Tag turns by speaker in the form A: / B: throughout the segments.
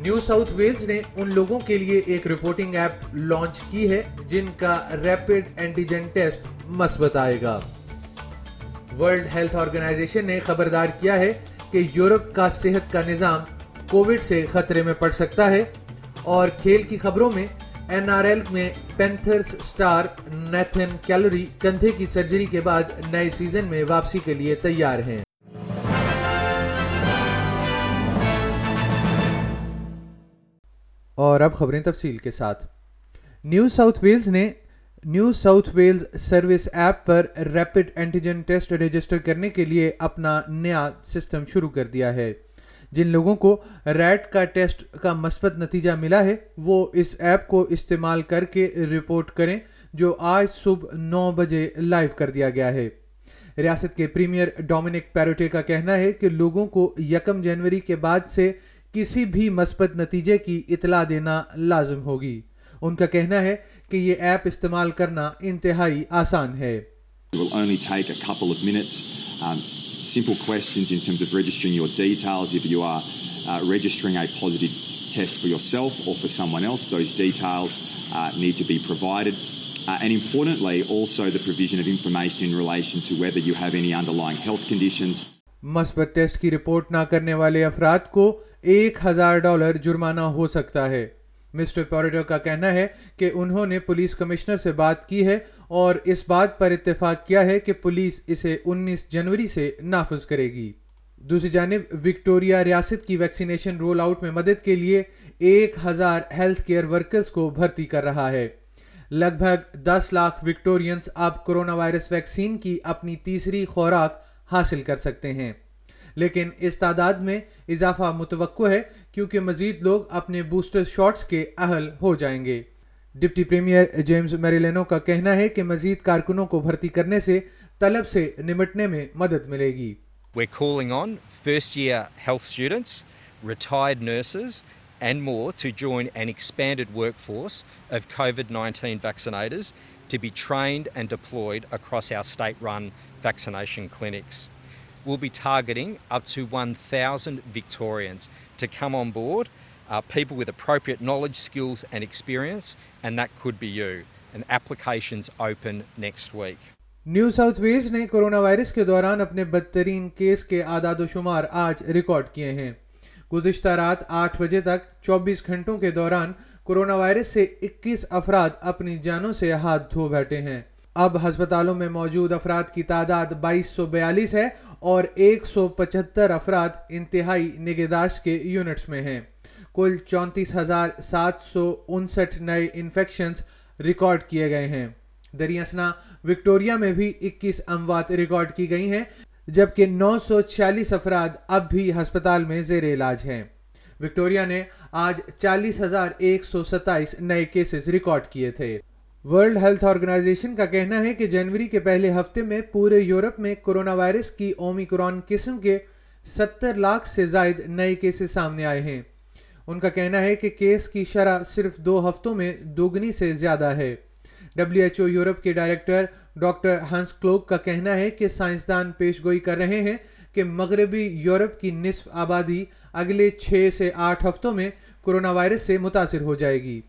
A: New South Wales نے ان لوگوں کے لیے ایک رپورٹنگ ایپ لانچ کی ہے، جن کا ریپڈ اینٹیجن ٹیسٹ مثبت آئے گا۔ ورلڈ ہیلتھ آرگنائزیشن نے خبردار کیا ہے کہ یورپ کا صحت کا نظام کووڈ سے خطرے میں پڑ سکتا ہے اور کھیل کی خبروں میں این آر ایل میں پینتھرز سٹار نیتھن کیلوری کندھے کی سرجری کے بعد نئے سیزن میں واپسی کے لیے تیار ہیں۔ اور اب خبریں تفصیل کے ساتھ۔ نیو ساؤتھ ویلز نے New South Wales service app پر ریپڈ اینٹیجن ٹیسٹ رجسٹر کرنے کے لیے اپنا نیا سسٹم شروع کر دیا ہے۔ جن لوگوں کو ریٹ کا ٹیسٹ کا مثبت نتیجہ ملا ہے، وہ اس ایپ کو استعمال کر کے رپورٹ کریں، جو آج صبح نو بجے لائیو کر دیا گیا ہے۔ ریاست کے پریمیئر ڈومینک پیروٹے کا کہنا ہے کہ لوگوں کو یکم جنوری کے بعد سے کسی بھی مثبت نتیجے کی اطلاع دینا لازم ہوگی۔ ان کا کہنا ہے کہ یہ ایپ استعمال کرنا انتہائی آسان ہے۔ مصبت ٹیسٹ کی رپورٹ نہ کرنے والے افراد کو ایک ہزار ڈالر جرمانہ ہو سکتا ہے۔ مسٹر پیوریٹو کا کہنا ہے کہ انہوں نے پولیس کمشنر سے بات کی ہے اور اس بات پر اتفاق کیا ہے کہ پولیس اسے انیس جنوری سے نافذ کرے گی۔ دوسری جانب وکٹوریا ریاست کی ویکسینیشن رول آؤٹ میں مدد کے لیے ایک ہزار ہیلتھ کیئر ورکرز کو بھرتی کر رہا ہے۔ لگ بھگ دس لاکھ وکٹورینز اب کرونا وائرس ویکسین کی اپنی تیسری خوراک حاصل کر سکتے ہیں۔ لیکن اس تعداد میں اضافہ متوقع ہے کیونکہ مزید لوگ اپنے بوسٹر شاٹس کے اہل ہو جائیں گے ڈپٹی پریمیئر جیمز میریلینو کا کہنا ہے کہ مزید کارکنوں کو بھرتی کرنے سے طلب سے نمٹنے میں مدد ملے گی
B: We're calling on first year health students, retired nurses, and more to join an expanded workforce of COVID 19 vaccinators to be trained and deployed across our state run vaccination clinics. We'll be targeting up to 1,000 Victorians to come on board, uh, people with appropriate knowledge, skills, and experience, and that could be you. And applications open next week.
A: New South Wales نے corona virus کے دوران اپنے بدترین case کے اعداد و شمار آج ریکارڈ کیے ہیں گزشتہ رات آٹھ بجے تک چوبیس گھنٹوں کے دوران کرونا وائرس سے اکیس افراد اپنی جانوں سے ہاتھ دھو بیٹھے ہیں اب ہسپتالوں میں موجود افراد کی تعداد بائیس سو بیالیس ہے اور ایک سو پچہتر افراد انتہائی نگہداشت کے یونٹس میں ہیں۔ کل چونتیس ہزار سات سو انسٹھ نئے انفیکشنز ریکارڈ کیے گئے ہیں۔ دریاسنا، وکٹوریا میں بھی اکیس اموات ریکارڈ کی گئی ہیں، جبکہ نو سو چھیالیس افراد اب بھی ہسپتال میں زیر علاج ہیں۔ وکٹوریا نے آج چالیس ہزار ایک سو ستائیس نئے کیسز ریکارڈ کیے تھے۔ ورلڈ ہیلتھ آرگنائزیشن کا کہنا ہے کہ جنوری کے پہلے ہفتے میں پورے یورپ میں کرونا وائرس کی اومیکرون قسم کے ستر لاکھ سے زائد نئے کیسز سامنے آئے ہیں۔ ان کا کہنا ہے کہ کیس کی شرح صرف دو ہفتوں میں دوگنی سے زیادہ ہے۔ ڈبلیو ایچ او یورپ کے ڈائریکٹر ڈاکٹر ہنس کلوک کا کہنا ہے کہ سائنسدان پیش گوئی کر رہے ہیں کہ مغربی یورپ کی نصف آبادی اگلے چھ سے آٹھ ہفتوں میں کرونا وائرس سے متاثر ہو جائے گی۔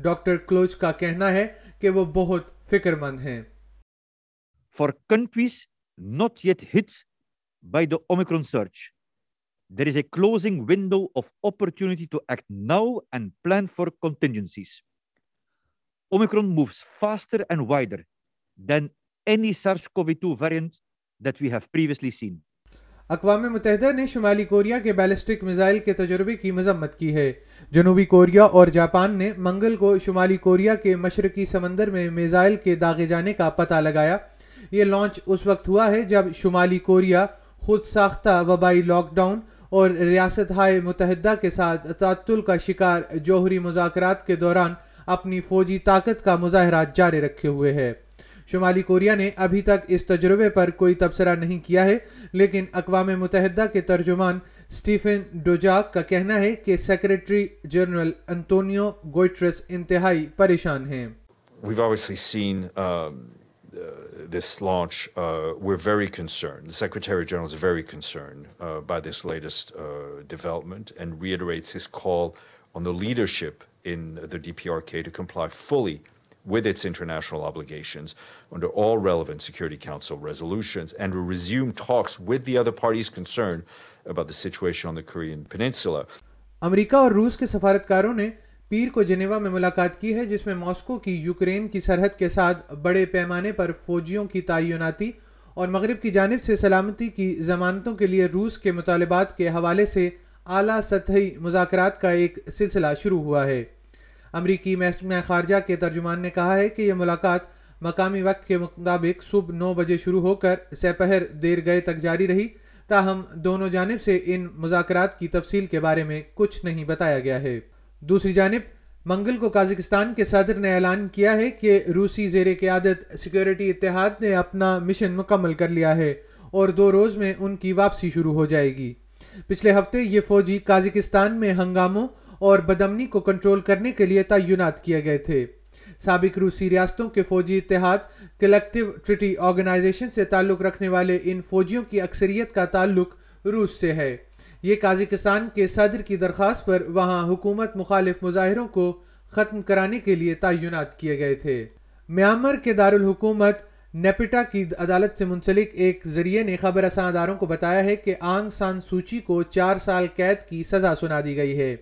A: ڈاکٹر کلوچ کا کہنا ہے کہ وہ بہت فکر مند ہیں۔
C: For countries not yet hit by the Omicron surge there is a closing window of opportunity act now and plan for contingencies Omicron moves faster and wider than any surge کو سین
A: اقوام متحدہ نے شمالی Korea کے ballistic missile کے تجربے کی مذمت کی ہے۔ جنوبی کوریا اور جاپان نے منگل کو شمالی کوریا کے مشرقی سمندر میں میزائل کے داغے جانے کا پتہ لگایا۔ یہ لانچ اس وقت ہوا ہے جب شمالی کوریا خود ساختہ وبائی لاک ڈاؤن اور ریاست ہائے متحدہ کے ساتھ تعطل کا شکار جوہری مذاکرات کے دوران اپنی فوجی طاقت کا مظاہرہ جاری رکھے ہوئے ہے۔ شمالی کوریا نے ابھی تک اس تجربے پر کوئی تبصرہ نہیں کیا ہے لیکن اقوام متحدہ کے ترجمان سٹیفن ڈوجاک کا کہنا ہے کہ سیکرٹری جنرل انتونیو گوئٹرس انتہائی پریشان ہیں
D: We've obviously seen um, uh, this launch. Uh, we're very concerned. The Secretary General is very concerned uh, by this latest uh, development and reiterates his call on the leadership in the DPRK to comply fully with its international obligations under all relevant Security Council resolutions and to resume talks with the other parties concerned about the situation on the Korean Peninsula.
A: امریکہ اور روس کے سفارتکاروں نے پیر کو Geneva میں ملاقات کی ہے، جس میں ماسکو کی یوکرین کی سرحد کے ساتھ بڑے پیمانے پر فوجیوں کی تعیناتی اور مغرب کی جانب سے سلامتی کی ضمانتوں کے لیے روس کے مطالبات کے حوالے سے اعلیٰ سطحی مذاکرات کا ایک سلسلہ شروع ہوا ہے امریکی محکمہ خارجہ کے ترجمان نے کہا ہے کہ یہ ملاقات مقامی وقت کے مطابق صبح نو بجے شروع ہو کر سپہر دیر گئے تک جاری رہی، تاہم دونوں جانب سے ان مذاکرات کی تفصیل کے بارے میں کچھ نہیں بتایا گیا ہے۔ دوسری جانب، منگل کو قازقستان کے صدر نے اعلان کیا ہے کہ روسی زیر قیادت سیکیورٹی اتحاد نے اپنا مشن مکمل کر لیا ہے اور دو روز میں ان کی واپسی شروع ہو جائے گی۔ پچھلے ہفتے یہ فوجی قازقستان میں ہنگاموں اور بدمنی کو کنٹرول کرنے کے لیے تعینات کیے گئے تھے۔ سابق روسی ریاستوں کے فوجی اتحاد کلیکٹیو ٹریٹی آرگنائزیشن سے تعلق رکھنے والے ان فوجیوں کی اکثریت کا تعلق روس سے ہے۔ یہ قازقستان کے صدر کی درخواست پر وہاں حکومت مخالف مظاہروں کو ختم کرانے کے لیے تعینات کیے گئے تھے۔ میانمر کے دارالحکومت نیپٹا کی عدالت سے منسلک ایک ذریعے نے خبر رساں اداروں کو بتایا ہے کہ آنگ سان سوچی کو چار سال قید کی سزا سنا دی گئی ہے۔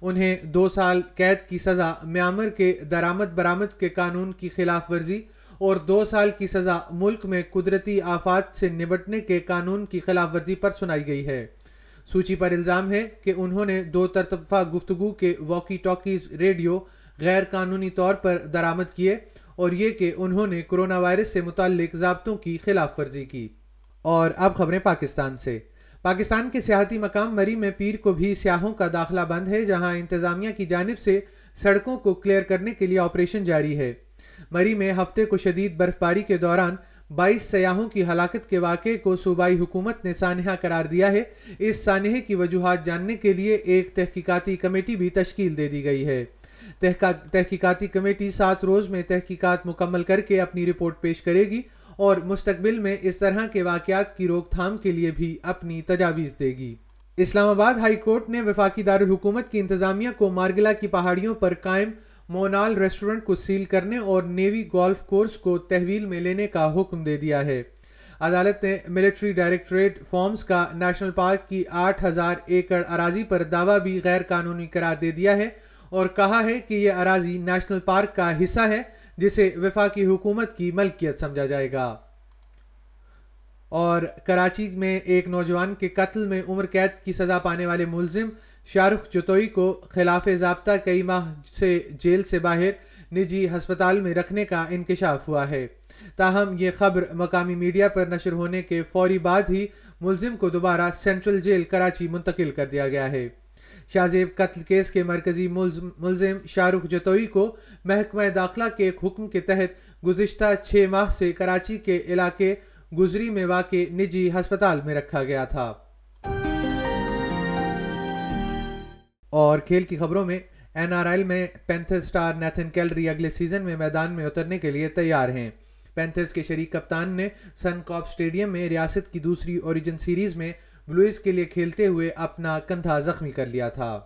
A: انہیں دو سال قید کی سزا میامر کے درآمد برآمد کے قانون کی خلاف ورزی اور دو سال کی سزا ملک میں قدرتی آفات سے نبٹنے کے قانون کی خلاف ورزی پر سنائی گئی ہے۔ سوچی پر الزام ہے کہ انہوں نے دو ترتفہ گفتگو کے واکی ٹاکیز ریڈیو غیر قانونی طور پر درآمد کیے اور یہ کہ انہوں نے کرونا وائرس سے متعلق ضابطوں کی خلاف ورزی کی۔ اور اب خبریں پاکستان سے۔ پاکستان کے سیاحتی مقام مری میں پیر کو بھی سیاحوں کا داخلہ بند ہے، جہاں انتظامیہ کی جانب سے سڑکوں کو کلیئر کرنے کے لیے آپریشن جاری ہے۔ مری میں ہفتے کو شدید برف باری کے دوران بائیس سیاحوں کی ہلاکت کے واقعے کو صوبائی حکومت نے سانحہ قرار دیا ہے۔ اس سانحے کی وجوہات جاننے کے لیے ایک تحقیقاتی کمیٹی بھی تشکیل دے دی گئی ہے۔ تحقیقاتی کمیٹی سات روز میں تحقیقات مکمل کر کے اپنی رپورٹ پیش کرے گی اور مستقبل میں اس طرح کے واقعات کی روک تھام کے لیے بھی اپنی تجاویز دے گی۔ اسلام آباد ہائی کورٹ نے وفاقی دارالحکومت کی انتظامیہ کو مارگلا کی پہاڑیوں پر قائم مونال ریسٹورنٹ کو سیل کرنے اور نیوی گولف کورس کو تحویل میں لینے کا حکم دے دیا ہے۔ عدالت نے ملٹری ڈائریکٹریٹ فارمز کا نیشنل پارک کی آٹھ ہزار ایکڑ اراضی پر دعویٰ بھی غیر قانونی قرار دے دیا ہے اور کہا ہے کہ یہ اراضی نیشنل پارک کا حصہ ہے، جسے وفاقی حکومت کی ملکیت سمجھا جائے گا۔ اور کراچی میں ایک نوجوان کے قتل میں عمر قید کی سزا پانے والے ملزم شاہ رخ جتوئی کو خلاف ضابطہ کئی ماہ سے جیل سے باہر نجی ہسپتال میں رکھنے کا انکشاف ہوا ہے۔ تاہم، یہ خبر مقامی میڈیا پر نشر ہونے کے فوری بعد ہی ملزم کو دوبارہ سینٹرل جیل کراچی منتقل کر دیا گیا ہے۔ شاہزیب قتل کیس کے مرکزی ملزم شاہ رخ جتوئی کو محکمہ داخلہ کے ایک حکم کے تحت گزشتہ چھ ماہ سے کراچی کے علاقے گزری میں واقع نجی ہسپتال میں رکھا گیا تھا۔ اور کھیل کی خبروں میں این آر ایل میں پینتھر سٹار نیتھن کیلری اگلے سیزن میں میدان میں اترنے کے لیے تیار ہیں۔ پینتھرز کے شریک کپتان نے سن کاپ سٹیڈیم میں ریاست کی دوسری اوریجن سیریز میں بلوئز کے لیے کھیلتے ہوئے اپنا کندھا زخمی کر لیا تھا۔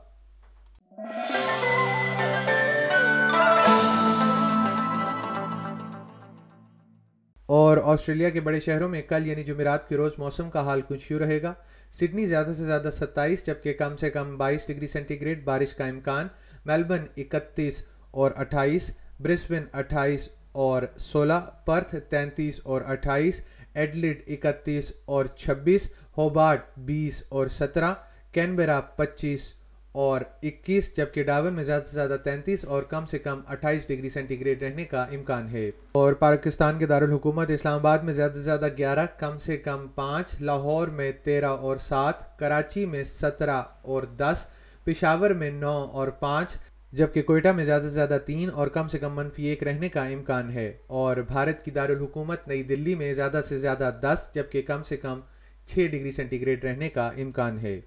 A: اور آسٹریلیا کے بڑے شہروں میں کل یعنی جمعرات کے روز موسم کا حال کچھ یوں رہے گا۔ سڈنی زیادہ سے زیادہ ستائیس، جبکہ کم سے کم بائیس ڈگری سینٹی گریڈ بارش کا امکان۔ میلبرن اکتیس اور اٹھائیس، برسبن اٹھائیس اور سولہ، پرتھ تینتیس اور اٹھائیس ایڈلڈ اکتیس اور چھبیس، ہوبارٹ بیس اور سترہ، کینبرا پچیس اور اکیس، جبکہ ڈاون میں زیادہ سے زیادہ تینتیس اور کم سے کم اٹھائیس ڈگری سینٹی گریڈ رہنے کا امکان ہے۔ اور پاکستان کے دارالحکومت اسلام آباد میں زیادہ سے زیادہ گیارہ، کم سے کم پانچ، لاہور میں تیرہ اور سات، کراچی میں سترہ اور دس، پشاور میں نو اور پانچ جبکہ کوئٹہ میں زیادہ سے زیادہ تین اور کم سے کم منفی ایک رہنے کا امکان ہے اور بھارت کی دارالحکومت نئی دلی میں زیادہ سے زیادہ دس جبکہ کم سے کم چھ ڈگری سینٹی گریڈ رہنے کا امکان ہے۔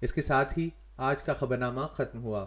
A: اس کے ساتھ ہی آج کا خبرنامہ ختم ہوا۔